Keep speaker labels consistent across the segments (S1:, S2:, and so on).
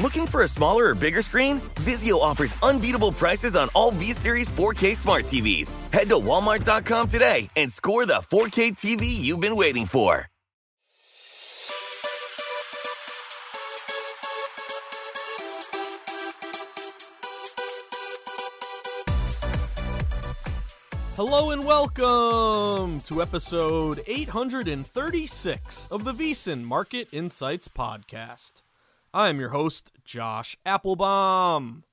S1: Looking for a smaller or bigger screen? Vizio offers unbeatable prices on all V Series 4K smart TVs. Head to Walmart.com today and score the 4K TV you've been waiting for.
S2: Hello and welcome to episode 836 of the VSiN Market Insights Podcast. I am your host, Josh Appelbaum.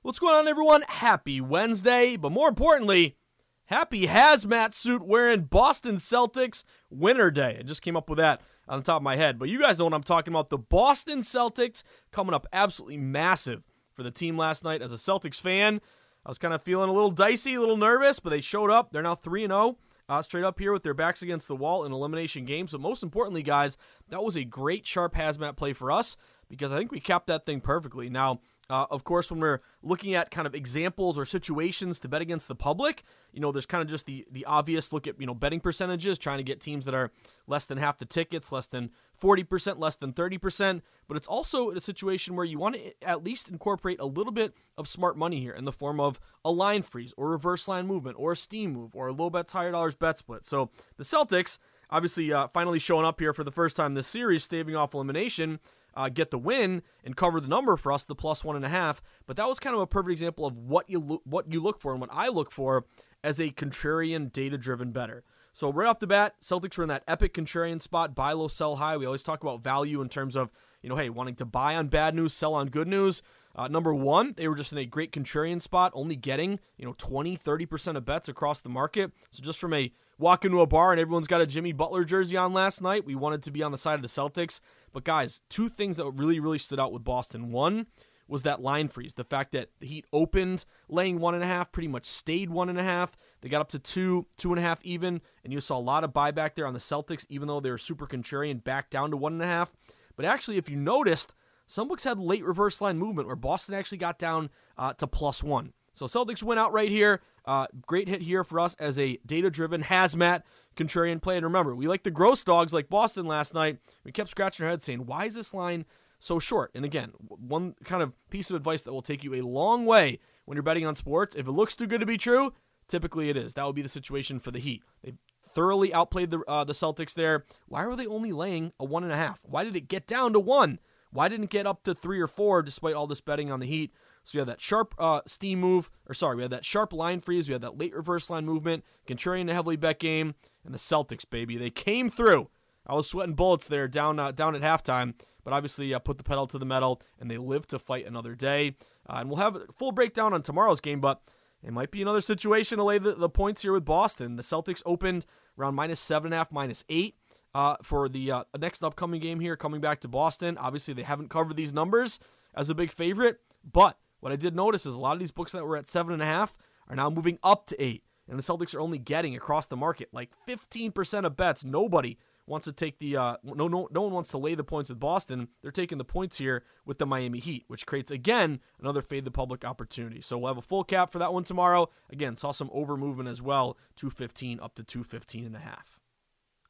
S2: What's going on, everyone? Happy Wednesday, but more importantly, happy hazmat suit wearing Boston Celtics winter day. I just came up with that on the top of my head, but you guys know what I'm talking about. The Boston Celtics coming up absolutely massive for the team last night. As a Celtics fan, I was kind of feeling a little dicey, a little nervous, but they showed up. They're now 3 0. Uh, straight up here with their backs against the wall in elimination games. But most importantly, guys, that was a great sharp hazmat play for us because I think we capped that thing perfectly. Now, uh, of course, when we're looking at kind of examples or situations to bet against the public, you know, there's kind of just the the obvious look at you know betting percentages, trying to get teams that are less than half the tickets, less than 40%, less than 30%. But it's also a situation where you want to at least incorporate a little bit of smart money here in the form of a line freeze or reverse line movement or a steam move or a low bets, higher dollars bet split. So the Celtics obviously uh, finally showing up here for the first time this series, staving off elimination uh, get the win and cover the number for us, the plus one and a half. But that was kind of a perfect example of what you lo- what you look for and what I look for as a contrarian, data driven bettor. So right off the bat, Celtics were in that epic contrarian spot, buy low, sell high. We always talk about value in terms of you know, hey, wanting to buy on bad news, sell on good news. Uh, number one, they were just in a great contrarian spot, only getting, you know, 20, 30% of bets across the market. So just from a walk into a bar and everyone's got a Jimmy Butler jersey on last night. We wanted to be on the side of the Celtics. But guys, two things that really, really stood out with Boston. One was that line freeze. The fact that the Heat opened laying one and a half, pretty much stayed one and a half. They got up to two, two and a half even, and you saw a lot of buyback there on the Celtics, even though they were super contrarian, back down to one and a half. But actually, if you noticed, some books had late reverse line movement where Boston actually got down uh, to plus one. So Celtics went out right here. Uh, great hit here for us as a data driven hazmat contrarian play. And remember, we like the gross dogs like Boston last night. We kept scratching our heads saying, why is this line so short? And again, one kind of piece of advice that will take you a long way when you're betting on sports. If it looks too good to be true, typically it is. That would be the situation for the Heat. They thoroughly outplayed the uh, the Celtics there. Why were they only laying a one and a half? Why did it get down to one? Why didn't it get up to three or four despite all this betting on the Heat? So we had that sharp uh, steam move, or sorry, we had that sharp line freeze. We had that late reverse line movement, contrarian to heavily bet game, and the Celtics, baby, they came through. I was sweating bullets there down uh, down at halftime, but obviously uh, put the pedal to the metal, and they lived to fight another day. Uh, and we'll have a full breakdown on tomorrow's game, but it might be another situation to lay the, the points here with Boston. The Celtics opened around minus seven and a half, minus eight. Uh, for the uh, next upcoming game here, coming back to Boston. Obviously, they haven't covered these numbers as a big favorite, but what I did notice is a lot of these books that were at seven and a half are now moving up to eight. And the Celtics are only getting across the market like 15% of bets. Nobody wants to take the uh, no no no one wants to lay the points with Boston. They're taking the points here with the Miami Heat, which creates again another fade the public opportunity. So we'll have a full cap for that one tomorrow. Again, saw some over movement as well, 215 up to 215 and a half.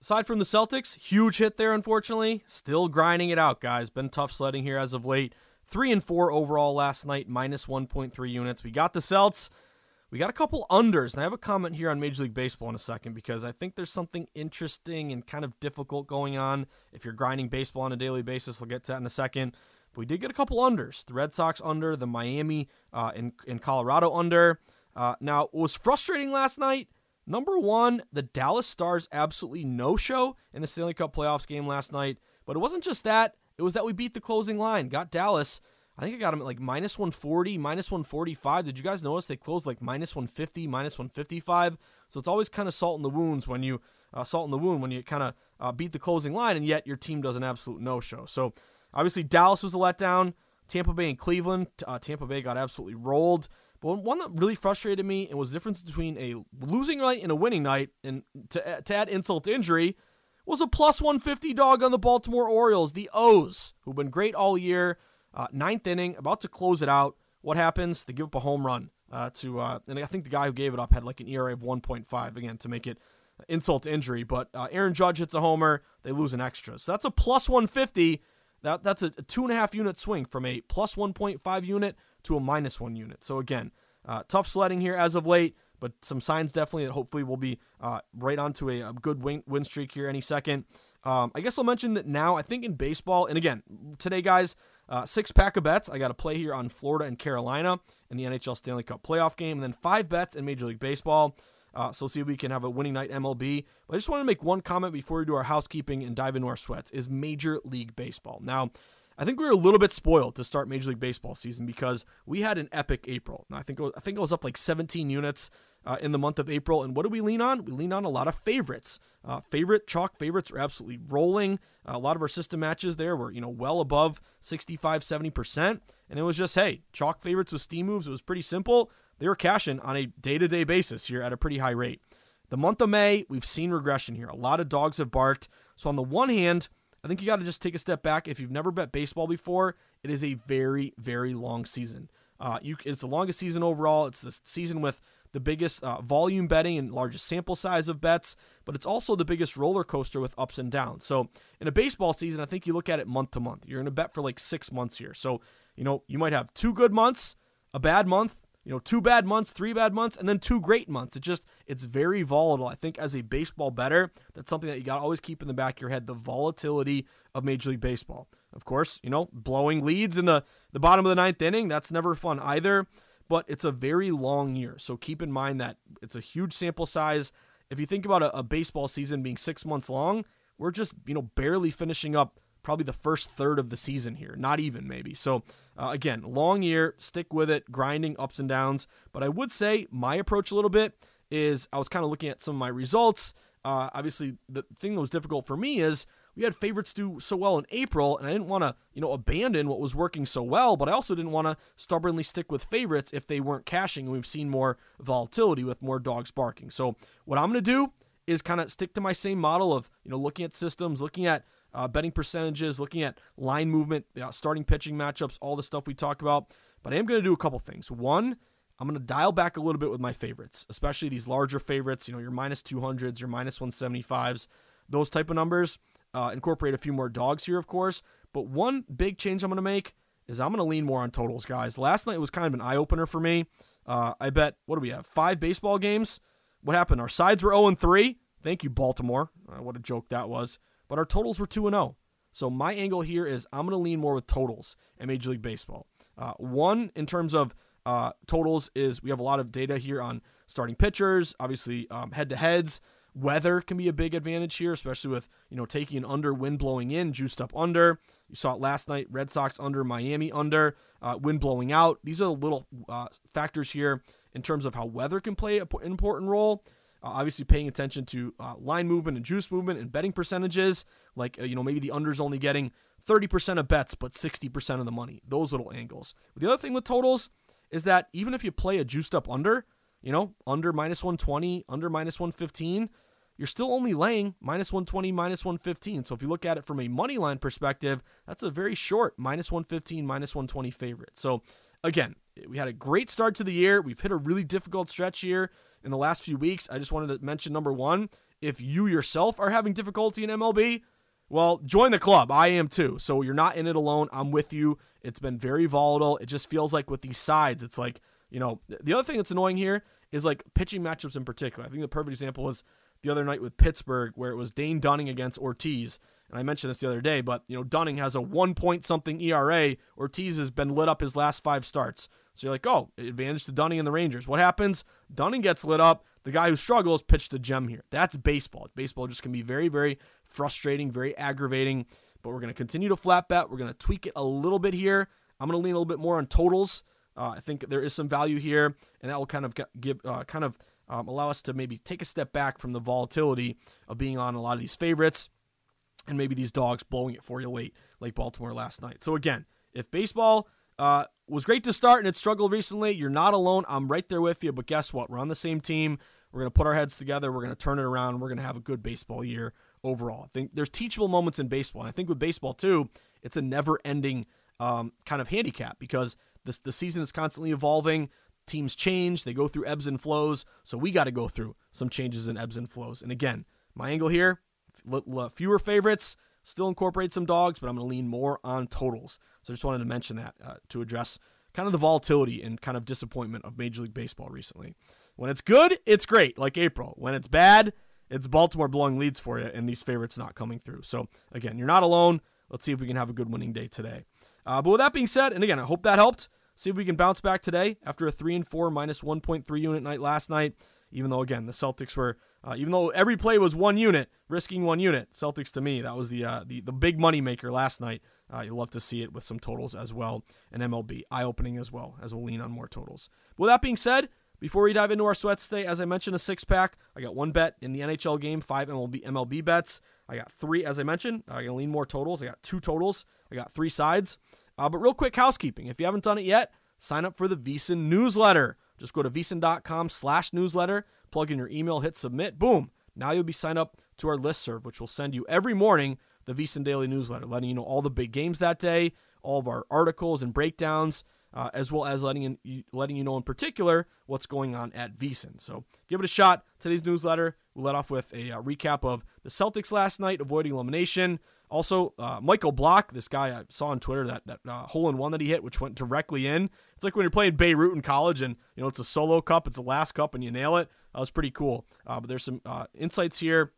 S2: aside from the Celtics, huge hit there, unfortunately. Still grinding it out, guys. Been tough sledding here as of late. Three and four overall last night, minus 1.3 units. We got the Celts. We got a couple unders, and I have a comment here on Major League Baseball in a second because I think there's something interesting and kind of difficult going on if you're grinding baseball on a daily basis. We'll get to that in a second. But we did get a couple unders. The Red Sox under, the Miami uh, in, in Colorado under. Uh, now, what was frustrating last night, number one, the Dallas Stars absolutely no show in the Stanley Cup playoffs game last night. But it wasn't just that, it was that we beat the closing line, got Dallas. I think I got them at like minus 140, minus 145. Did you guys notice they closed like minus 150, minus 155? So it's always kind of salt in the wounds when you uh, salt in the wound when you kind of uh, beat the closing line, and yet your team does an absolute no show. So obviously Dallas was a letdown. Tampa Bay and Cleveland. Uh, Tampa Bay got absolutely rolled. But one that really frustrated me and was the difference between a losing night and a winning night, and to, to add insult to injury, was a plus 150 dog on the Baltimore Orioles, the O's, who've been great all year. Uh, ninth inning, about to close it out. What happens? They give up a home run uh, to, uh, and I think the guy who gave it up had like an ERA of 1.5 again to make it insult to injury. But uh, Aaron Judge hits a homer, they lose an extra. So that's a plus 150. That that's a, two and a half unit swing from a plus 1.5 unit to a minus one unit. So again, uh, tough sledding here as of late, but some signs definitely that hopefully we'll be uh, right onto a, a good win, win streak here any second. Um, I guess I'll mention now. I think in baseball, and again, today, guys, uh, six pack of bets. I got to play here on Florida and Carolina in the NHL Stanley Cup playoff game, and then five bets in Major League Baseball. Uh, so see if we can have a winning night MLB. But I just want to make one comment before we do our housekeeping and dive into our sweats. Is Major League Baseball now? I think we were a little bit spoiled to start Major League Baseball season because we had an epic April. Now, I think was, I think it was up like 17 units uh, in the month of April. And what do we lean on? We lean on a lot of favorites. Uh, favorite chalk favorites are absolutely rolling. Uh, a lot of our system matches there were you know well above 65, 70 percent. And it was just hey, chalk favorites with steam moves. It was pretty simple. They were cashing on a day to day basis here at a pretty high rate. The month of May, we've seen regression here. A lot of dogs have barked. So on the one hand, I think you got to just take a step back. If you've never bet baseball before, it is a very, very long season. Uh, you, it's the longest season overall. It's the season with the biggest uh, volume betting and largest sample size of bets, but it's also the biggest roller coaster with ups and downs. So in a baseball season, I think you look at it month to month. You're going to bet for like six months here. So, you know, you might have two good months, a bad month, you know, two bad months, three bad months, and then two great months. It just it's very volatile. I think as a baseball bettor, that's something that you got to always keep in the back of your head: the volatility of Major League Baseball. Of course, you know, blowing leads in the the bottom of the ninth inning, that's never fun either. But it's a very long year, so keep in mind that it's a huge sample size. If you think about a, a baseball season being six months long, we're just you know barely finishing up probably the first third of the season here, not even maybe. So, uh, again, long year, stick with it, grinding ups and downs. But I would say my approach a little bit is I was kind of looking at some of my results. Uh, obviously, the thing that was difficult for me is we had favorites do so well in April, and I didn't want to, you know, abandon what was working so well, but I also didn't want to stubbornly stick with favorites if they weren't cashing. And we've seen more volatility with more dogs barking. So what I'm going to do is kind of stick to my same model of, you know, looking at systems, looking at uh, betting percentages, looking at line movement, you know, starting pitching matchups, all the stuff we talked about. But I am going to do a couple things. One, I'm going to dial back a little bit with my favorites, especially these larger favorites, you know, your minus 200s, your minus 175s, those type of numbers. Uh, incorporate a few more dogs here, of course. But one big change I'm going to make is I'm going to lean more on totals, guys. Last night was kind of an eye opener for me. Uh, I bet, what do we have? Five baseball games. What happened? Our sides were 0 3. Thank you, Baltimore. Uh, what a joke that was but our totals were 2 0. So my angle here is I'm going to lean more with totals in Major League Baseball. Uh, one, in terms of uh, totals, is we have a lot of data here on starting pitchers, obviously head to heads. Weather can be a big advantage here, especially with you know taking an under, wind blowing in, juiced up under. You saw it last night: Red Sox under, Miami under, uh, wind blowing out. These are the little uh, factors here in terms of how weather can play an important role. Uh, obviously, paying attention to uh, line movement and juice movement and betting percentages. Like, uh, you know, maybe the under's only getting 30% of bets, but 60% of the money. Those little angles. But the other thing with totals is that even if you play a juiced up under, you know, under minus 120, under minus 115, you're still only laying minus 120, minus 115. So if you look at it from a money line perspective, that's a very short minus 115, minus 120 favorite. So again, we had a great start to the year. We've hit a really difficult stretch here in the last few weeks. I just wanted to mention number one if you yourself are having difficulty in MLB, well, join the club. I am too. So you're not in it alone. I'm with you. It's been very volatile. It just feels like with these sides, it's like, you know, the other thing that's annoying here is like pitching matchups in particular. I think the perfect example was the other night with Pittsburgh, where it was Dane Dunning against Ortiz. And I mentioned this the other day, but you know, Dunning has a one point something ERA. Ortiz has been lit up his last five starts. So you're like, oh, advantage to Dunning and the Rangers. What happens? Dunning gets lit up. The guy who struggles pitched a gem here. That's baseball. Baseball just can be very, very frustrating, very aggravating. But we're going to continue to flat bet. We're going to tweak it a little bit here. I'm going to lean a little bit more on totals. Uh, I think there is some value here, and that will kind of give, uh, kind of um, allow us to maybe take a step back from the volatility of being on a lot of these favorites, and maybe these dogs blowing it for you late, like Baltimore last night. So again, if baseball uh, was great to start and it struggled recently, you're not alone. I'm right there with you. But guess what? We're on the same team. We're going to put our heads together. We're going to turn it around. We're going to have a good baseball year overall. I think there's teachable moments in baseball. And I think with baseball, too, it's a never ending um, kind of handicap because this, the season is constantly evolving. Teams change, they go through ebbs and flows. So we got to go through some changes in ebbs and flows. And again, my angle here fewer favorites, still incorporate some dogs, but I'm going to lean more on totals. So I just wanted to mention that uh, to address kind of the volatility and kind of disappointment of Major League Baseball recently. When it's good, it's great, like April. When it's bad, it's Baltimore blowing leads for you and these favorites not coming through. So again, you're not alone. Let's see if we can have a good winning day today. Uh, but with that being said, and again, I hope that helped. See if we can bounce back today after a three and four minus 1.3 unit night last night. Even though again the Celtics were, uh, even though every play was one unit, risking one unit, Celtics to me that was the uh, the the big money maker last night. Uh, you love to see it with some totals as well, and MLB eye opening as well as we'll lean on more totals. But with that being said, before we dive into our sweats today, as I mentioned, a six pack. I got one bet in the NHL game, five MLB MLB bets. I got three, as I mentioned. I got to lean more totals. I got two totals. I got three sides. Uh, but real quick housekeeping. If you haven't done it yet, sign up for the VSiN newsletter. Just go to VSiN.com slash newsletter, plug in your email, hit submit, boom. Now you'll be signed up to our list serve, which will send you every morning the VSiN Daily Newsletter, letting you know all the big games that day, all of our articles and breakdowns, uh, as well as letting you, letting you know in particular what's going on at VSiN. So give it a shot. Today's newsletter, we'll let off with a uh, recap of the Celtics last night, avoiding elimination, also, uh, Michael Block, this guy I saw on Twitter, that, that uh, hole in one that he hit, which went directly in. It's like when you're playing Beirut in college and, you know, it's a solo cup, it's the last cup, and you nail it. That was pretty cool. Uh, but there's some uh, insights here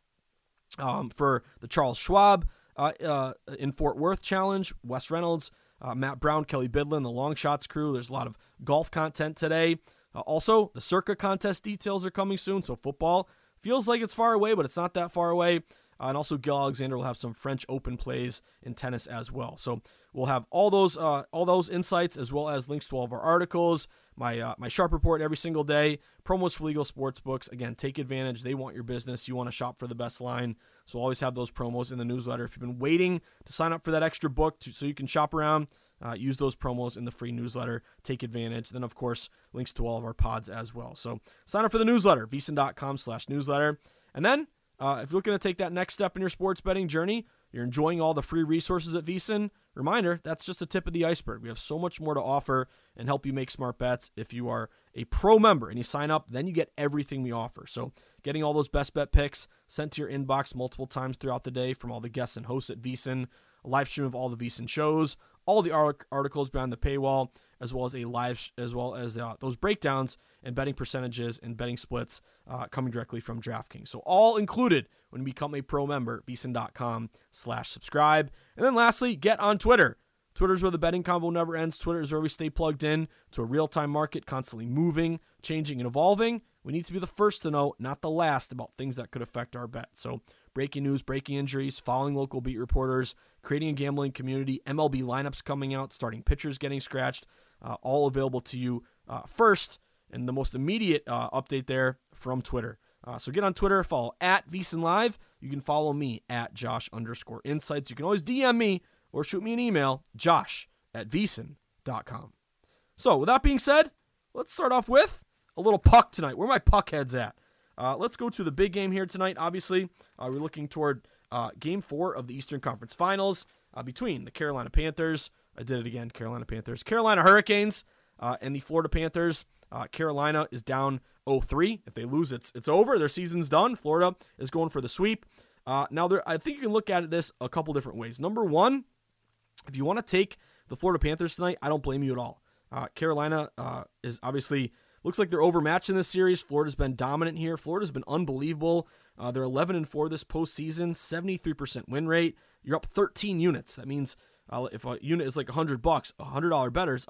S2: um, for the Charles Schwab uh, uh, in Fort Worth challenge, Wes Reynolds, Matt Brown, Kelly Bidlin, the long shots crew. There's a lot of golf content today. also, the Circa contest details are coming soon, so football feels like it's far away, but it's not that far away. Uh, and also, Gill Alexander will have some French Open plays in tennis as well. So we'll have all those uh, all those insights as well as links to all of our articles, my uh, my sharp report every single day, promos for legal sports books. Again, take advantage. They want your business. You want to shop for the best line. So always have those promos in the newsletter. If you've been waiting to sign up for that extra book to, so you can shop around, uh, use those promos in the free newsletter. Take advantage. Then, of course, links to all of our pods as well. So sign up for the newsletter, vsin.com slash newsletter. And then uh, if you're looking to take that next step in your sports betting journey, you're enjoying all the free resources at VSiN. Reminder, that's just the tip of the iceberg. We have so much more to offer and help you make smart bets. If you are a pro member and you sign up, then you get everything we offer. So, getting all those best bet picks sent to your inbox multiple times throughout the day from all the guests and hosts at VSiN, a live stream of all the VSiN shows, all the articles behind the paywall, as well as a live, as well as uh, those breakdowns and betting percentages and betting splits uh, coming directly from DraftKings. So all included when you become a pro member, vsin.com slash subscribe. And then lastly, get on Twitter. Twitter is where the betting combo never ends. Twitter is where we stay plugged in to a real-time market constantly moving, changing, and evolving. We need to be the first to know, not the last, about things that could affect our bet. So breaking news, breaking injuries, following local beat reporters, creating a gambling community, MLB lineups coming out, starting pitchers getting scratched, uh, all available to you uh, first and the most immediate uh, update there from Twitter. Uh, so get on Twitter, follow at VSiN Live. You can follow me at Josh underscore insights. You can always DM me or shoot me an email, josh at VSiN.com. So with that being said, let's start off with a little puck tonight. Where my puck heads at? Uh, let's go to the big game here tonight. Obviously, uh, we're looking toward uh, game four of the Eastern Conference Finals uh, between the Carolina Panthers. I did it again, Carolina Panthers. Carolina Hurricanes and the Florida Panthers. Uh, Carolina is down 0-3. If they lose, it's it's over. Their season's done. Florida is going for the sweep. Uh, now, there, I think you can look at this a couple different ways. Number one, if you want to take the Florida Panthers tonight, I don't blame you at all. Uh, Carolina uh, is obviously looks like they're overmatched in this series. Florida's been dominant here. Florida's been unbelievable. Uh, they're 11 and four this postseason, 73% win rate. You're up 13 units. That means uh, if a unit is like 100 bucks, a hundred dollar betters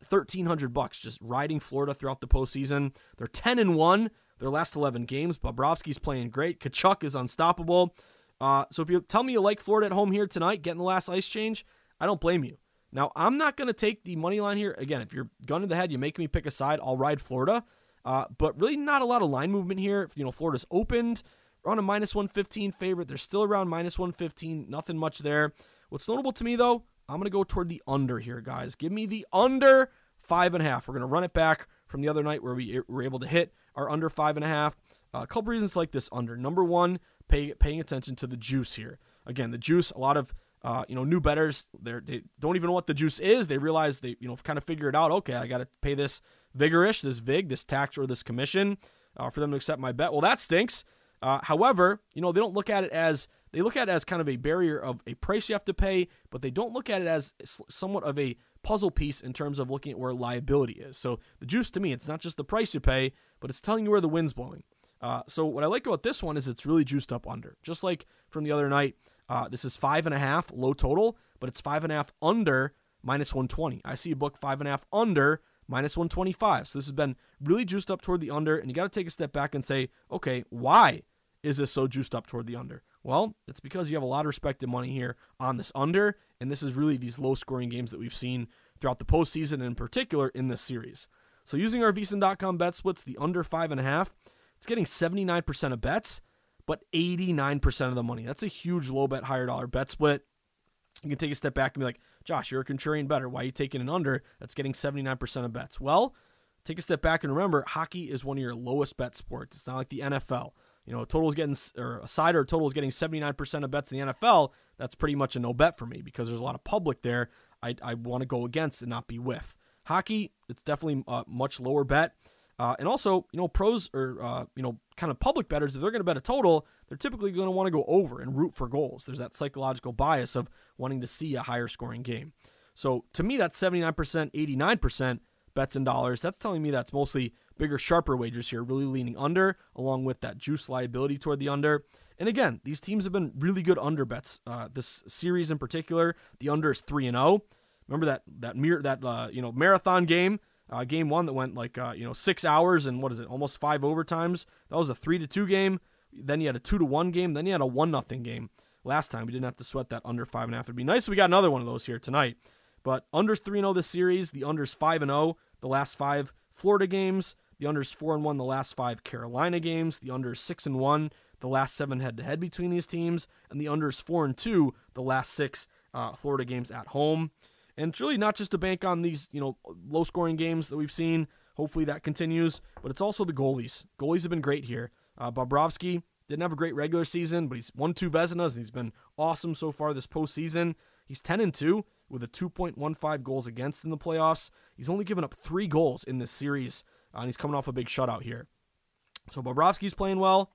S2: up 1300 bucks just riding Florida throughout the postseason. They're 10 and one their last 11 games. Bobrovsky's playing great. Tkachuk is unstoppable. Uh, so if you tell me you like Florida at home here tonight, getting the last ice change, I don't blame you. Now, I'm not going to take the money line here. Again, if you're gun to the head, you make me pick a side, I'll ride Florida. Uh, but really not a lot of line movement here. You know, Florida's opened We're on a minus 115 favorite. They're still around minus 115. Nothing much there. What's notable to me, though, I'm going to go toward the under here, guys. Give me the under five and a half. We're going to run it back from the other night where we were able to hit our under five and a half. Uh, a couple reasons like this under. Number one, pay, paying attention to the juice here. Again, the juice, a lot of uh, you know, new betters, they don't even know what the juice is. They realize they, you know, kind of figure it out. Okay, I got to pay this vigorish, this vig, this tax or this commission uh, for them to accept my bet. Well, that stinks. Uh, however, you know, they don't look at it as they look at it as kind of a barrier of a price you have to pay, but they don't look at it as somewhat of a puzzle piece in terms of looking at where liability is. So the juice to me, it's not just the price you pay, but it's telling you where the wind's blowing. Uh, so what I like about this one is it's really juiced up under, just like from the other night. Uh, this is five and a half low total, but it's five and a half under minus 120. I see a book five and a half under minus 125. So this has been really juiced up toward the under, and you got to take a step back and say, okay, why is this so juiced up toward the under? Well, it's because you have a lot of respected money here on this under, and this is really these low scoring games that we've seen throughout the postseason, and in particular in this series. So using our VSiN.com bet splits, the under five and a half, it's getting 79% of bets, but 89% of the money. That's a huge low bet, higher dollar bet split. You can take a step back and be like, Josh, you're a contrarian bettor. Why are you taking an under that's getting 79% of bets? Well, take a step back and remember, hockey is one of your lowest bet sports. It's not like the NFL you know, a total is getting or a side or a total is getting 79% of bets in the NFL, that's pretty much a no bet for me because there's a lot of public there. I, I want to go against and not be with. Hockey, it's definitely a much lower bet. Uh, and also, you know, pros or, uh, you know, kind of public bettors, if they're going to bet a total, they're typically going to want to go over and root for goals. There's that psychological bias of wanting to see a higher scoring game. So to me, that's 79%, 89% bets in dollars. That's telling me that's mostly bigger, sharper wagers here, really leaning under, along with that juice liability toward the under. And again, these teams have been really good under bets. Uh, this series in particular, the under is three and zero. Oh. Remember that that mirror that uh, you know marathon game, uh, game one that went like uh, you know six hours and what is it, almost five overtimes. That was a three to two game. Then you had a two to one game. Then you had a one nothing game. Last time we didn't have to sweat that under five and a half. It'd be nice if we got another one of those here tonight. But unders three and zero oh this series. The unders five and zero. The last five Florida games. The under's four and one the last five Carolina games. The under's six and one the last seven head to head between these teams, and the under's four and two the last six uh, Florida games at home. And it's really not just to bank on these you know low scoring games that we've seen. Hopefully that continues, but it's also the goalies. Goalies have been great here. Uh, Bobrovsky didn't have a great regular season, but he's won two Vezinas and he's been awesome so far this postseason. He's 10 and 2 with a 2.15 goals against in the playoffs. He's only given up three goals in this series and he's coming off a big shutout here. So Bobrovsky's playing well.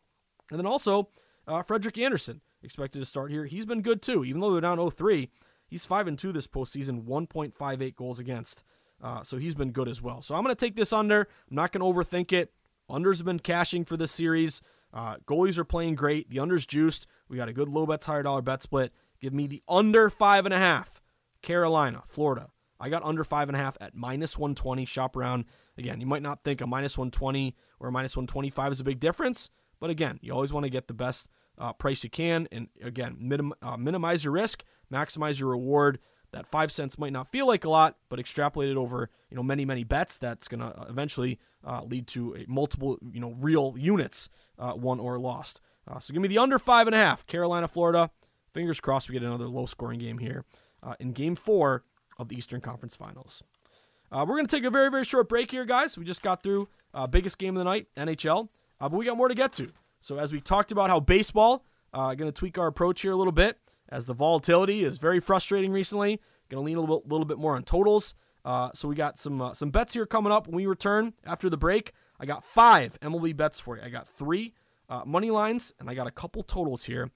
S2: And then also, uh, Frederik Andersen expected to start here. He's been good too, even though they're down 0-3. He's 5 and 2 this postseason, 1.58 goals against. Uh, so he's been good as well. So I'm going to take this under. I'm not going to overthink it. Unders have been cashing for this series. Uh, goalies are playing great. The under's juiced. We got a good low bets, higher dollar bet split. Give me the under five and a half. Carolina, Florida. I got under five and a half at minus 120. Shop around. Again, you might not think a minus 120 or a minus 125 is a big difference, but again, you always want to get the best uh, price you can. And again, minim- uh, minimize your risk, maximize your reward. That five cents might not feel like a lot, but extrapolated over you know many many bets, that's going to eventually uh, lead to a multiple you know real units uh, won or lost. Uh, so give me the under five and a half, Carolina, Florida. Fingers crossed we get another low scoring game here uh, in Game Four of the Eastern Conference Finals. Uh, we're going to take a very, very short break here, guys. We just got through uh, biggest game of the night, NHL, uh, but we got more to get to. So as we talked about how baseball, uh, going to tweak our approach here a little bit, as the volatility is very frustrating recently. Going to lean a little, little bit more on totals. Uh, so we got some uh, some bets here coming up when we return after the break. I got five MLB bets for you. I got three money lines, and I got a couple totals here.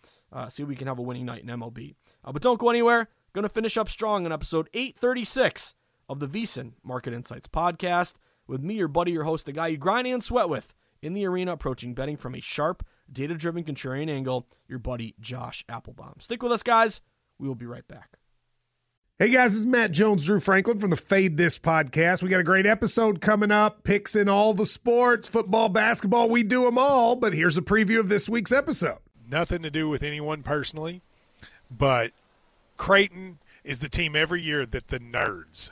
S2: See if we can have a winning night in MLB. But don't go anywhere. Going to finish up strong in episode 836 of the VSiN Market Insights podcast with me, your buddy, your host, the guy you grind and sweat with in the arena, approaching betting from a sharp, data driven contrarian angle, your buddy Josh Appelbaum. Stick with us, guys. We will be right back.
S3: Hey guys, this is Matt Jones, Drew Franklin from the Fade This podcast. We got a great episode coming up, picks in all the sports, football, basketball, we do them all. But here's a preview of this week's episode.
S4: Nothing to do with anyone personally, but Creighton is the team every year that the nerds,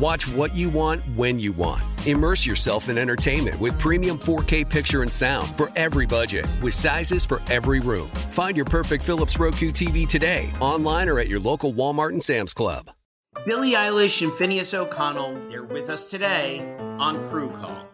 S5: Watch what you want when you want. Immerse yourself in entertainment with premium 4K picture and sound for every budget, with sizes for every room. Find your perfect Philips Roku TV today, online or at your local Walmart and Sam's Club.
S6: Billie Eilish and Finneas O'Connell, they're with us today on Crew Call.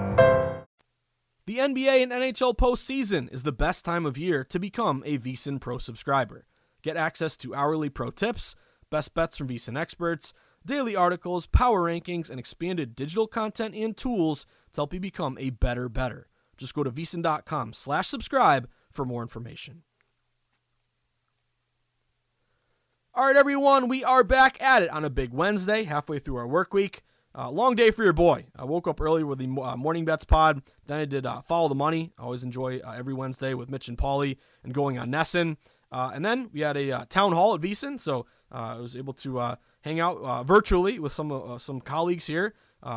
S2: The NBA and NHL postseason is the best time of year to become a VSiN Pro subscriber. Get access to hourly pro tips, best bets from VSiN experts, daily articles, power rankings, and expanded digital content and tools to help you become a better bettor. Just go to vsin.com slash subscribe for more information. All right, everyone, we are back at it on a big Wednesday, halfway through our work week. Uh, long day for your boy. I woke up early with the uh, morning bets pod. Then I did uh, follow the money. I always enjoy uh, every Wednesday with Mitch and Paulie and going on NESN. Uh, and then we had a uh, town hall at VSiN, so I was able to hang out virtually with some some colleagues here,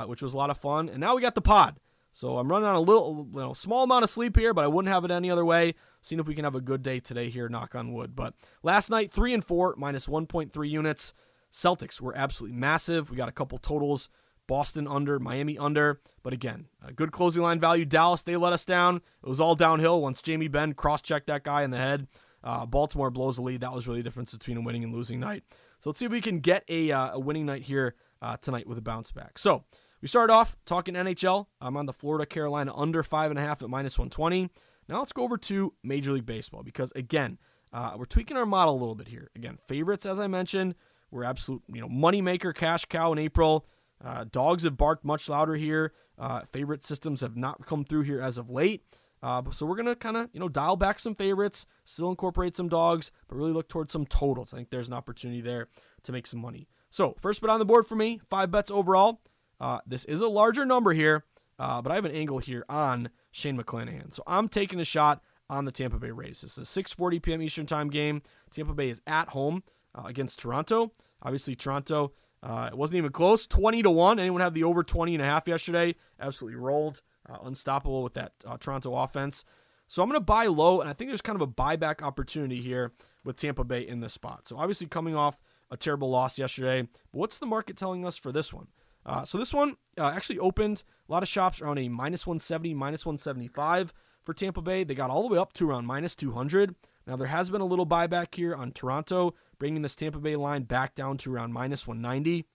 S2: which was a lot of fun. And now we got the pod. So I'm running on a little, you know, small amount of sleep here, but I wouldn't have it any other way. Seeing if we can have a good day today here, knock on wood. But last night, three and four, minus 1.3 units. Celtics were absolutely massive. We got a couple totals. Boston under, Miami under. But again, good closing line value. Dallas, they let us down. It was all downhill once Jamie Benn cross checked that guy in the head. Uh, Baltimore blows the lead. That was really the difference between a winning and losing night. So let's see if we can get a, uh, a winning night here uh, tonight with a bounce back. So we started off talking NHL. I'm on the Florida Carolina under five and a half at minus 120. Now let's go over to Major League Baseball because again, uh, we're tweaking our model a little bit here. Again, favorites as I mentioned, we're absolute you know moneymaker cash cow in April. Uh, dogs have barked much louder here. Uh, favorite systems have not come through here as of late. Uh, so we're gonna kind of you know dial back some favorites, still incorporate some dogs, but really look towards some totals. I think there's an opportunity there to make some money. So first bet on the board for me, five bets overall. Uh, this is a larger number here, uh, but I have an angle here on Shane McClanahan. So I'm taking a shot on the Tampa Bay Rays. This is a 6:40 p.m. Eastern Time game. Tampa Bay is at home uh, against Toronto. Obviously, Toronto. Uh, it wasn't even close. 20 to 1. Anyone have the over 20 and a half yesterday? Absolutely rolled. Uh, unstoppable with that uh, Toronto offense. So I'm going to buy low, and I think there's kind of a buyback opportunity here with Tampa Bay in this spot. So obviously coming off a terrible loss yesterday. But what's the market telling us for this one? Uh, so this one uh, actually opened a lot of shops around a minus 170, minus 175 for Tampa Bay. They got all the way up to around minus 200. Now, there has been a little buyback here on Toronto, bringing this Tampa Bay line back down to around minus 190.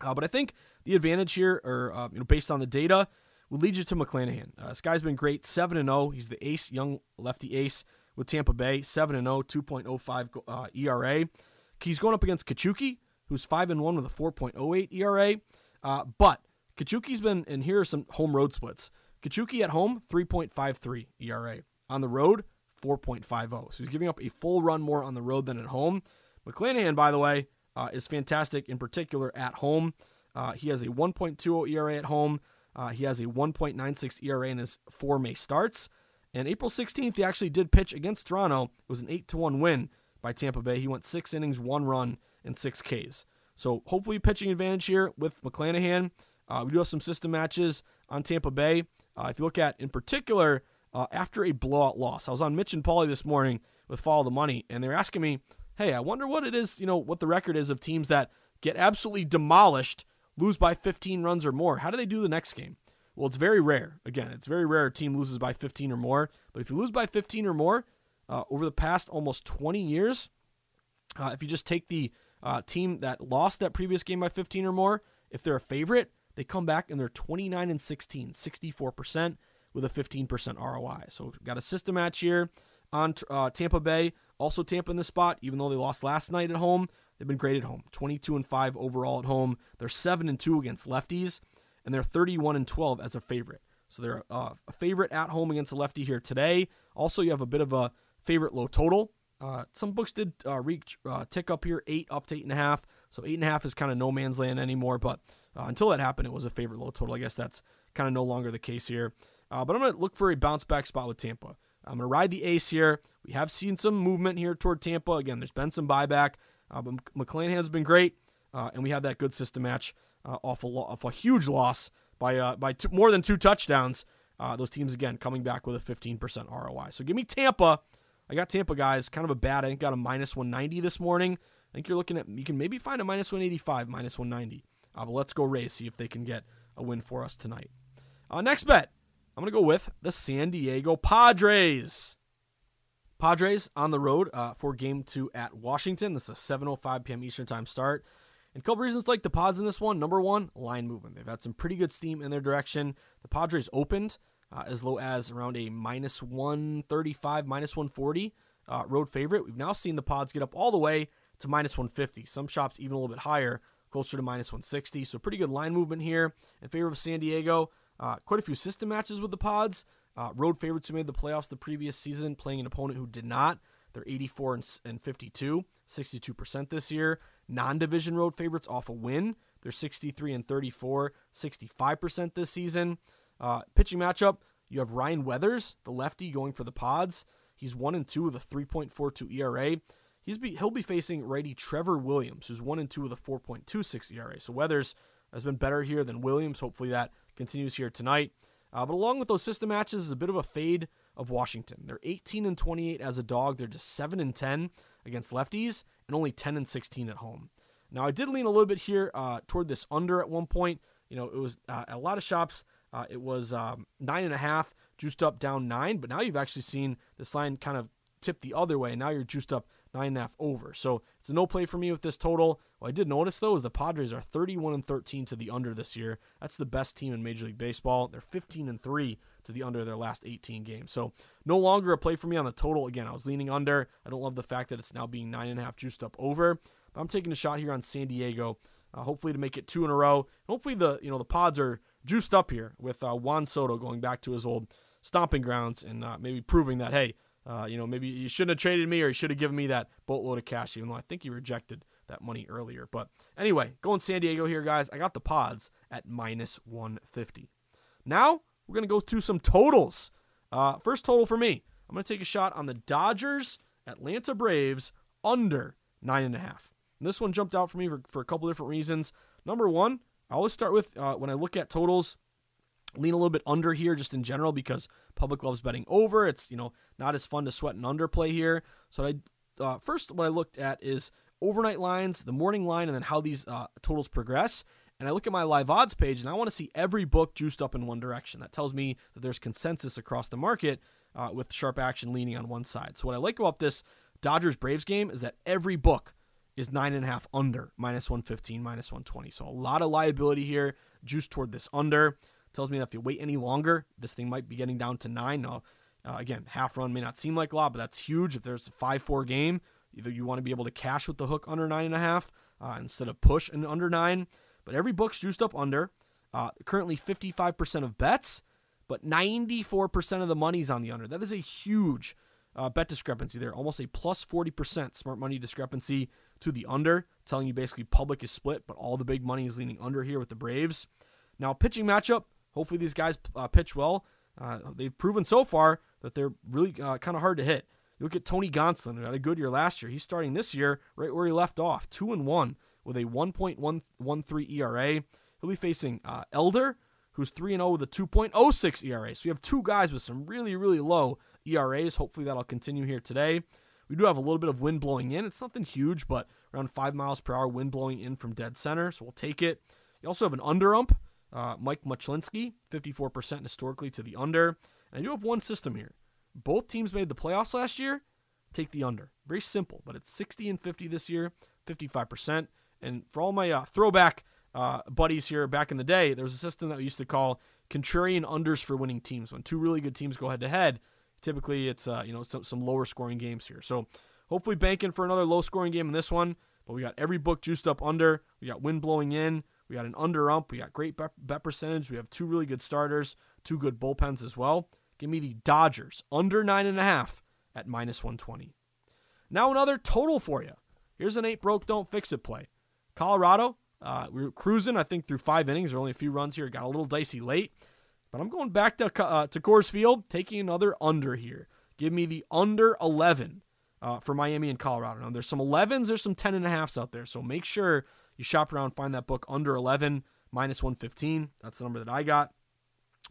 S2: Uh, but I think the advantage here, or uh, you know, based on the data, will lead you to McClanahan. Uh, this guy's been great, seven and zero. He's the ace, young lefty ace with Tampa Bay, seven and 0, 2.05 uh, ERA. He's going up against Kikuchi, who's five and one with a 4.08 ERA. Uh, but Kikuchi's been, and here are some home road splits. Kikuchi at home, 3.53 ERA. On the road, 4.50. So he's giving up a full run more on the road than at home. McClanahan, by the way, uh, is fantastic, in particular at home. Uh, he has a 1.20 ERA at home. Uh, he has a 1.96 ERA in his four May starts. And April 16th, he actually did pitch against Toronto. It was an 8 to 1 win by Tampa Bay. He went six innings, one run, and six Ks. So hopefully, pitching advantage here with McClanahan. Uh, we do have some system matches on Tampa Bay. Uh, if you look at, in particular, uh, after a blowout loss, I was on Mitch and Paulie this morning with Follow the Money, and they're asking me, hey, I wonder what it is, you know, what the record is of teams that get absolutely demolished, lose by 15 runs or more. How do they do the next game? Well, it's very rare. Again, it's very rare a team loses by 15 or more. But if you lose by 15 or more uh, over the past almost 20 years, uh, if you just take the uh, team that lost that previous game by 15 or more, if they're a favorite, they come back and they're 29 and 16, 64% with a 15% ROI. So got a system match here on uh, Tampa Bay. Also Tampa in the spot, even though they lost last night at home, they've been great at home. 22 and 5 overall at home. They're 7 and 2 against lefties, and they're 31 and 12 as a favorite. So they're uh, a favorite at home against a lefty here today. Also, you have a bit of a favorite low total. Uh, some books did uh, reach uh, tick up here, eight up to eight and a half. So eight and a half is kind of no man's land anymore. But uh, until that happened, it was a favorite low total. I guess that's kind of no longer the case here. Uh, but I'm going to look for a bounce back spot with Tampa. I'm going to ride the ace here. We have seen some movement here toward Tampa. Again, there's been some buyback, uh, but McClanahan's been great, uh, and we have that good system match uh, off, a lo- off a huge loss by uh, by more than two touchdowns. Uh, those teams again coming back with a 15% ROI. So give me Tampa. I got Tampa guys, kind of a bad. I think got a minus 190 this morning. I think you're looking at you can maybe find a minus 185, minus 190. Uh, but let's go Rays see if they can get a win for us tonight. next bet. I'm going to go with the San Diego Padres. Padres on the road uh, for game two at Washington. This is a 7.05 p.m. Eastern Time start. And a couple reasons like the Pods in this one. Number one, line movement. They've had some pretty good steam in their direction. The Padres opened uh, as low as around a minus 135, minus 140 uh, road favorite. We've now seen the Pods get up all the way to minus 150. Some shops even a little bit higher, closer to minus 160. So pretty good line movement here in favor of San Diego. Uh, quite a few system matches with the Pods. Uh, road favorites who made the playoffs the previous season, playing an opponent who did not. They're 84 and, and 52, 62% this year. Non division road favorites off a win. They're 63 and 34, 65% this season. Uh, pitching matchup, you have Ryan Weathers, the lefty, going for the Pods. He's 1 and 2 with a 3.42 ERA. He's be, he'll be facing righty Trevor Williams, who's 1 and 2 with a 4.26 ERA. So Weathers has been better here than Williams. Hopefully that continues here tonight. Uh, but along with those system matches is a bit of a fade of Washington. They're 18 and 28 as a dog. They're just 7 and 10 against lefties and only 10 and 16 at home. Now I did lean a little bit here uh, toward this under at one point. You know, it was uh, a lot of shops. Uh, it was um, nine and a half, juiced up down nine. But now you've actually seen this line kind of tip the other way. Now you're juiced up nine and a half over. So it's a no play for me with this total. What I did notice though is the Padres are 31 and 13 to the under this year. That's the best team in Major League Baseball. They're 15 and 3 to the under their last 18 games. So no longer a play for me on the total. Again, I was leaning under. I don't love the fact that it's now being nine and a half juiced up over. But I'm taking a shot here on San Diego. Uh, hopefully to make it two in a row. hopefully the you know the Pods are juiced up here with uh, Juan Soto going back to his old stomping grounds and uh, maybe proving that hey uh, you know, maybe you shouldn't have traded me or you should have given me that boatload of cash, even though I think he rejected that money earlier. But anyway, going San Diego here, guys. I got the pods at minus 150. Now we're going to go through some totals. Uh, first total for me, I'm going to take a shot on the Dodgers, Atlanta Braves under 9.5. This one jumped out for me for, for a couple different reasons. Number one, I always start with uh, when I look at totals, lean a little bit under here just in general because public loves betting over. It's you know not as fun to sweat an underplay here. So I uh, first what I looked at is overnight lines, the morning line, and then how these uh, totals progress. And I look at my live odds page, and I want to see every book juiced up in one direction. That tells me that there's consensus across the market uh, with sharp action leaning on one side. So what I like about this Dodgers Braves game is that every book is nine and a half under minus 115, minus 120. So a lot of liability here, juice toward this under. Tells me that if you wait any longer, this thing might be getting down to nine. Now, uh, again, half run may not seem like a lot, but that's huge. If there's a 5 4 game, either you want to be able to cash with the hook under nine and a half uh, instead of push and under nine. But every book's juiced up under. Uh, currently 55% of bets, but 94% of the money's on the under. That is a huge uh, bet discrepancy there, almost a plus 40% smart money discrepancy to the under, telling you basically public is split, but all the big money is leaning under here with the Braves. Now, pitching matchup, hopefully these guys uh, pitch well. Uh, they've proven so far that they're really uh, kind of hard to hit. You look at Tony Gonsolin, who had a good year last year. He's starting this year right where he left off, two and one with a 1.113 ERA. He'll be facing uh, Elder, who's 3 and 0 with a 2.06 ERA. So you have two guys with some really, really low ERAs. Hopefully that'll continue here today. We do have a little bit of wind blowing in. It's nothing huge, but around 5 miles per hour wind blowing in from dead center. So we'll take it. You also have an under ump, uh, Mike Muchlinski, 54% historically to the under. And I do have one system here. Both teams made the playoffs last year. Take the under. Very simple, but it's 60 and 50 this year, 55%. And for all my uh, throwback uh, buddies here back in the day, there was a system that we used to call contrarian unders for winning teams. When two really good teams go head to head, typically it's uh, you know some, some lower scoring games here. So hopefully banking for another low scoring game in this one. But we got every book juiced up under. We got wind blowing in. We got an under ump. We got great bet, percentage. We have two really good starters, two good bullpens as well. Give me the Dodgers under nine and a half at minus 120. Now another total for you. Here's an eight broke, don't fix it play. Colorado, uh, we were cruising, I think, through five innings. There are only a few runs here. Got a little dicey late. But I'm going back to, uh, to Coors Field, taking another under here. Give me the under 11 uh, for Miami and Colorado. Now, there's some 11s, there's some 10 and a halfs out there. So make sure you shop around, find that book under 11, minus 115. That's the number that I got.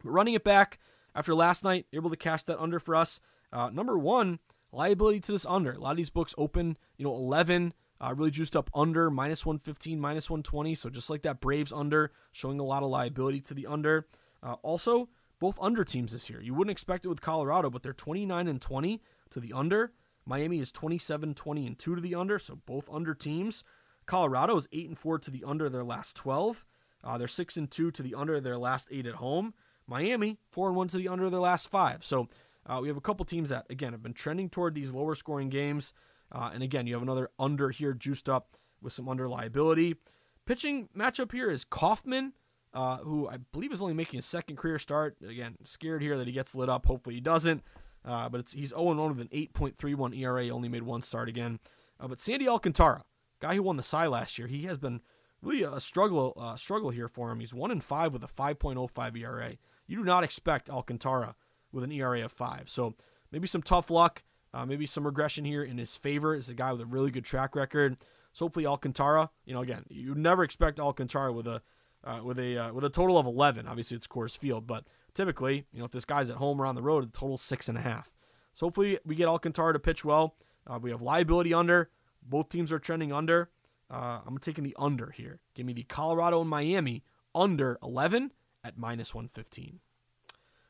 S2: But running it back after last night, able to cash that under for us. Uh, number one, liability to this under. A lot of these books open, you know, 11, uh, really juiced up under, minus 115, minus 120. So just like that Braves under, showing a lot of liability to the under. Uh, also, both under teams this year. You wouldn't expect it with Colorado, but they're 29 and 20 to the under. Miami is 27, 20 and 2 to the under, so both under teams. Colorado is 8 and 4 to the under their last 12. Uh, they're 6 and 2 to the under their last 8 at home. Miami 4 and 1 to the under their last 5. So uh, we have a couple teams that again have been trending toward these lower scoring games. Uh, and again, you have another under here juiced up with some under liability. Pitching matchup here is Kauffmann, uh, who I believe is only making a second career start. Again, scared here that he gets lit up. Hopefully he doesn't. Uh, but he's 0 1 with an 8.31 ERA, only made one start again. Uh, but Sandy Alcantara, guy who won the Cy last year, he has been really a struggle uh, struggle here for him. He's 1 in 5 with a 5.05 ERA. You do not expect Alcantara with an ERA of 5. So maybe some tough luck. Uh, maybe some regression here in his favor. Is a guy with a really good track record. So hopefully Alcantara, you know, again, you never expect Alcantara with a uh, with a uh, with a total of 11. Obviously, it's Coors Field, but typically, you know, if this guy's at home or on the road, a total six and a half. So hopefully, we get Alcantara to pitch well. Uh, we have liability under. Both teams are trending under. Uh, I'm taking the under here. Give me the Colorado and Miami under 11 at minus 115.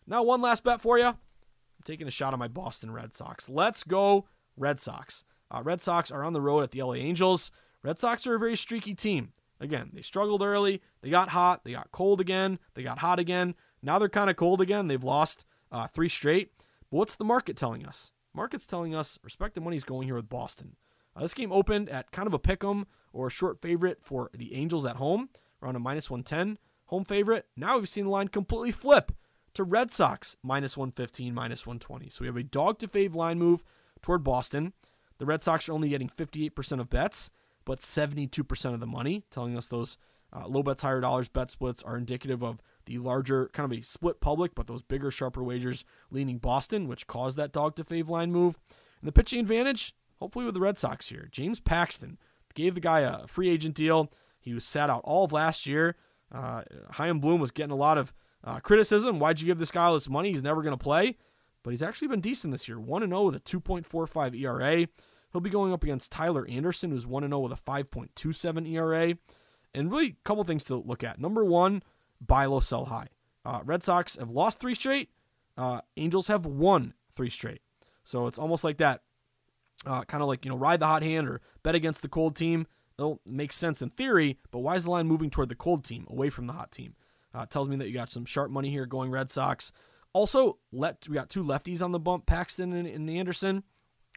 S2: Now, one last bet for you I'm taking a shot on my Boston Red Sox. Let's go, Red Sox. Uh, Red Sox are on the road at the LA Angels. Red Sox are a very streaky team. Again, they struggled early. They got hot. They got cold again. They got hot again. Now they're kind of cold again. They've lost uh, three straight. But what's the market telling us? Market's telling us respect the money's going here with Boston. Uh, this game opened at kind of a pick 'em or a short favorite for the Angels at home, around a minus 110 home favorite. Now we've seen the line completely flip to Red Sox minus 115, minus 120. So we have a dog to fave line move toward Boston. The Red Sox are only getting 58% of bets, but 72% of the money, telling us those uh, low bets, higher dollars bet splits are indicative of the larger, kind of a split public, but those bigger, sharper wagers leaning Boston, which caused that dog to fave line move. And the pitching advantage, hopefully with the Red Sox here. James Paxton gave the guy a free agent deal. He was sat out all of last year. Uh, Chaim Bloom was getting a lot of uh, criticism why'd you give this guy all this money? He's never going to play. But he's actually been decent this year 1 0 with a 2.45 ERA. He'll be going up against Tyler Anderson, who's 1 0 with a 5.27 ERA. And really, a couple things to look at. Number one, buy low, sell high. Uh, Red Sox have lost three straight. Uh, Angels have won three straight. So it's almost like that, uh, kind of like you know ride the hot hand or bet against the cold team. It'll make sense in theory, but why is the line moving toward the cold team away from the hot team? Uh, tells me that you got some sharp money here going Red Sox. Also, let we got two lefties on the bump, Paxton and, and Anderson.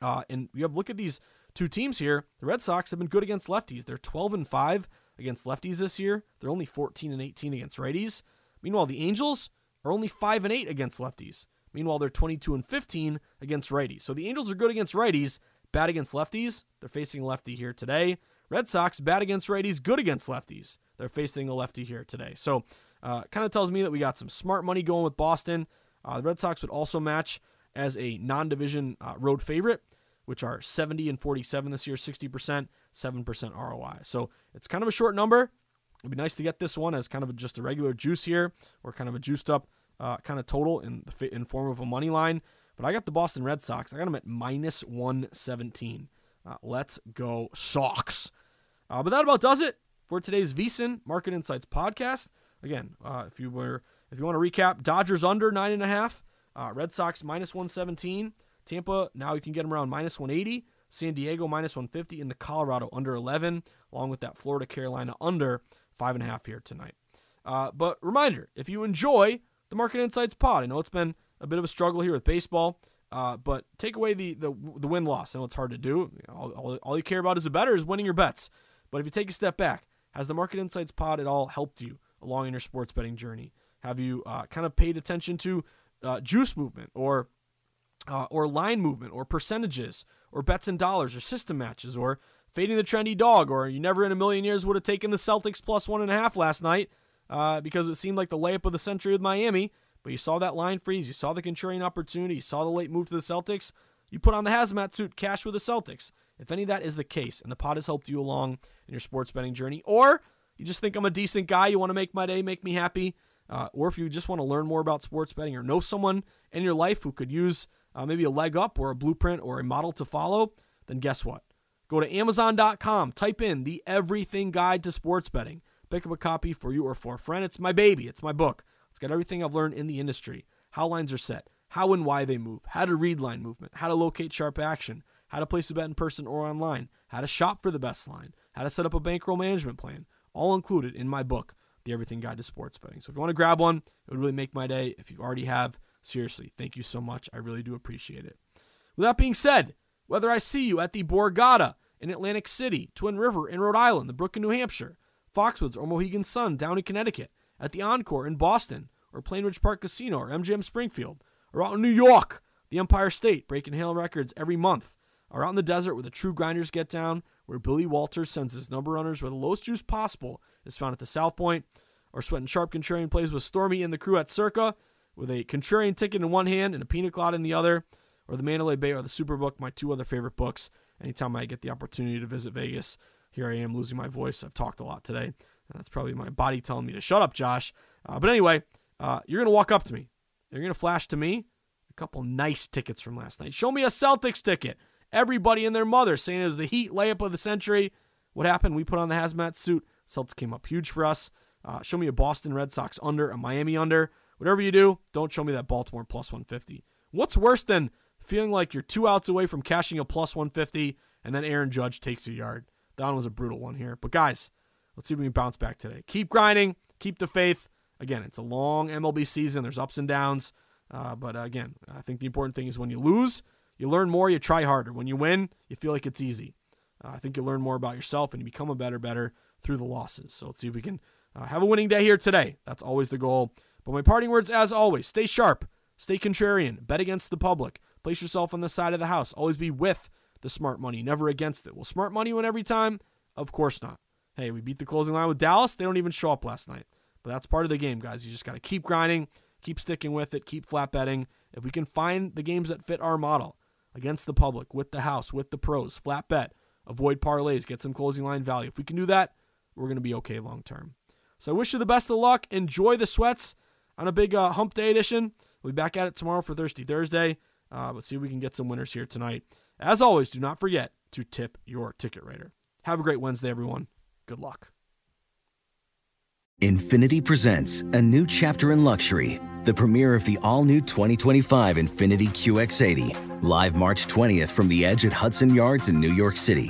S2: Uh, and you have look at these two teams here. The Red Sox have been good against lefties. They're 12 and 5 against lefties this year. They're only 14 and 18 against righties. Meanwhile, the Angels are only 5 and 8 against lefties. Meanwhile, they're 22 and 15 against righties. So the Angels are good against righties, bad against lefties. They're facing a lefty here today. Red Sox bad against righties, good against lefties. They're facing a lefty here today. So uh, kind of tells me that we got some smart money going with Boston. Uh, the Red Sox would also match as a non-division uh, road favorite, which are 70 and 47 this year, 60%, 7% ROI. So it's kind of a short number. It'd be nice to get this one as kind of just a regular juice here, or kind of a juiced up uh, kind of total in the in form of a money line. But I got the Boston Red Sox. I got them at minus 117. Uh, let's go Sox. Uh, but that about does it for today's VSiN Market Insights podcast. Again, uh, if you were if you want to recap, Dodgers under nine and a half, uh, Red Sox minus 117, Tampa now you can get them around minus 180, San Diego minus 150, and the Colorado under 11, along with that Florida Carolina under five and a half here tonight. Uh, but reminder, if you enjoy the Market Insights pod, I know it's been a bit of a struggle here with baseball. Uh, but take away the the, the win loss. I know it's hard to do. All, all, all, you care about as a bettor is winning your bets. But if you take a step back, has the Market Insights pod at all helped you along in your sports betting journey? Have you uh, kind of paid attention to uh, juice movement or uh, or line movement or percentages or bets and dollars or system matches or fading the trendy dog or you never in a million years would have taken the Celtics plus one and a half last night uh, because it seemed like the layup of the century with Miami but you saw that line freeze, you saw the contrarian opportunity, you saw the late move to the Celtics. You put on the hazmat suit, cash with the Celtics. If any of that is the case, and the pot has helped you along in your sports betting journey, or you just think I'm a decent guy, you want to make my day, make me happy, uh, or if you just want to learn more about sports betting or know someone in your life who could use uh, maybe a leg up or a blueprint or a model to follow, then guess what? Go to Amazon.com, type in the Everything Guide to Sports Betting. Pick up a copy for you or for a friend. It's my baby, it's my book. It's got everything I've learned in the industry how lines are set, how and why they move, how to read line movement, how to locate sharp action, how to place a bet in person or online, how to shop for the best line, how to set up a bankroll management plan, all included in my book, The Everything Guide to Sports Betting. So if you want to grab one, it would really make my day. If you already have, seriously, thank you so much. I really do appreciate it. With that being said, whether I see you at the Borgata in Atlantic City, Twin River in Rhode Island, the Brook in New Hampshire, Foxwoods or Mohegan Sun down in Connecticut, at the Encore in Boston, or Plainridge Park Casino, or MGM Springfield, or out in New York, the Empire State, breaking handle records every month, or out in the desert where the true grinders get down, where Billy Walters sends his number runners where the lowest juice possible is found at the South Point, or sweating sharp contrarian plays with Stormy and the crew at Circa, with a contrarian ticket in one hand and a pina colada in the other, or the Mandalay Bay or the Superbook, my two other favorite books. Anytime I get the opportunity to visit Vegas, here I am losing my voice. I've talked a lot today. That's probably my body telling me to shut up, Josh. Uh, but anyway, uh, you're going to walk up to me. You're going to flash to me a couple nice tickets from last night. Show me a Celtics ticket. Everybody and their mother saying it was the Heat layup of the century. What happened? We put on the hazmat suit. Celtics came up huge for us. Uh, show me a Boston Red Sox under, a Miami under. Whatever you do, don't show me that Baltimore plus 150. What's worse than feeling like you're two outs away from cashing a plus 150 and then Aaron Judge takes a yard? That one was a brutal one here. But guys, let's see if we can bounce back today. Keep grinding, keep the faith. Again, it's a long MLB season. There's ups and downs. Uh, but again, I think the important thing is when you lose, you learn more, you try harder. When you win, you feel like it's easy. Uh, I think you learn more about yourself and you become a better, bettor through the losses. So let's see if we can uh, have a winning day here today. That's always the goal. But my parting words, as always, stay sharp, stay contrarian, bet against the public, place yourself on the side of the house, always be with the smart money, never against it. Will smart money win every time? Of course not. Hey, we beat the closing line with Dallas. They don't even show up last night. But that's part of the game, guys. You just got to keep grinding, keep sticking with it, keep flat betting. If we can find the games that fit our model against the public, with the house, with the pros, flat bet, avoid parlays, get some closing line value. If we can do that, we're going to be okay long term. So I wish you the best of luck. Enjoy the sweats on a big uh, hump day edition. We'll be back at it tomorrow for Thirsty Thursday. Uh, let's see if we can get some winners here tonight. As always, do not forget to tip your ticket writer. Have a great Wednesday, everyone. Good luck.
S7: Infiniti presents a new chapter in luxury, the premiere of the all new 2025 Infiniti QX80, live March 20th from the edge at Hudson Yards in New York City,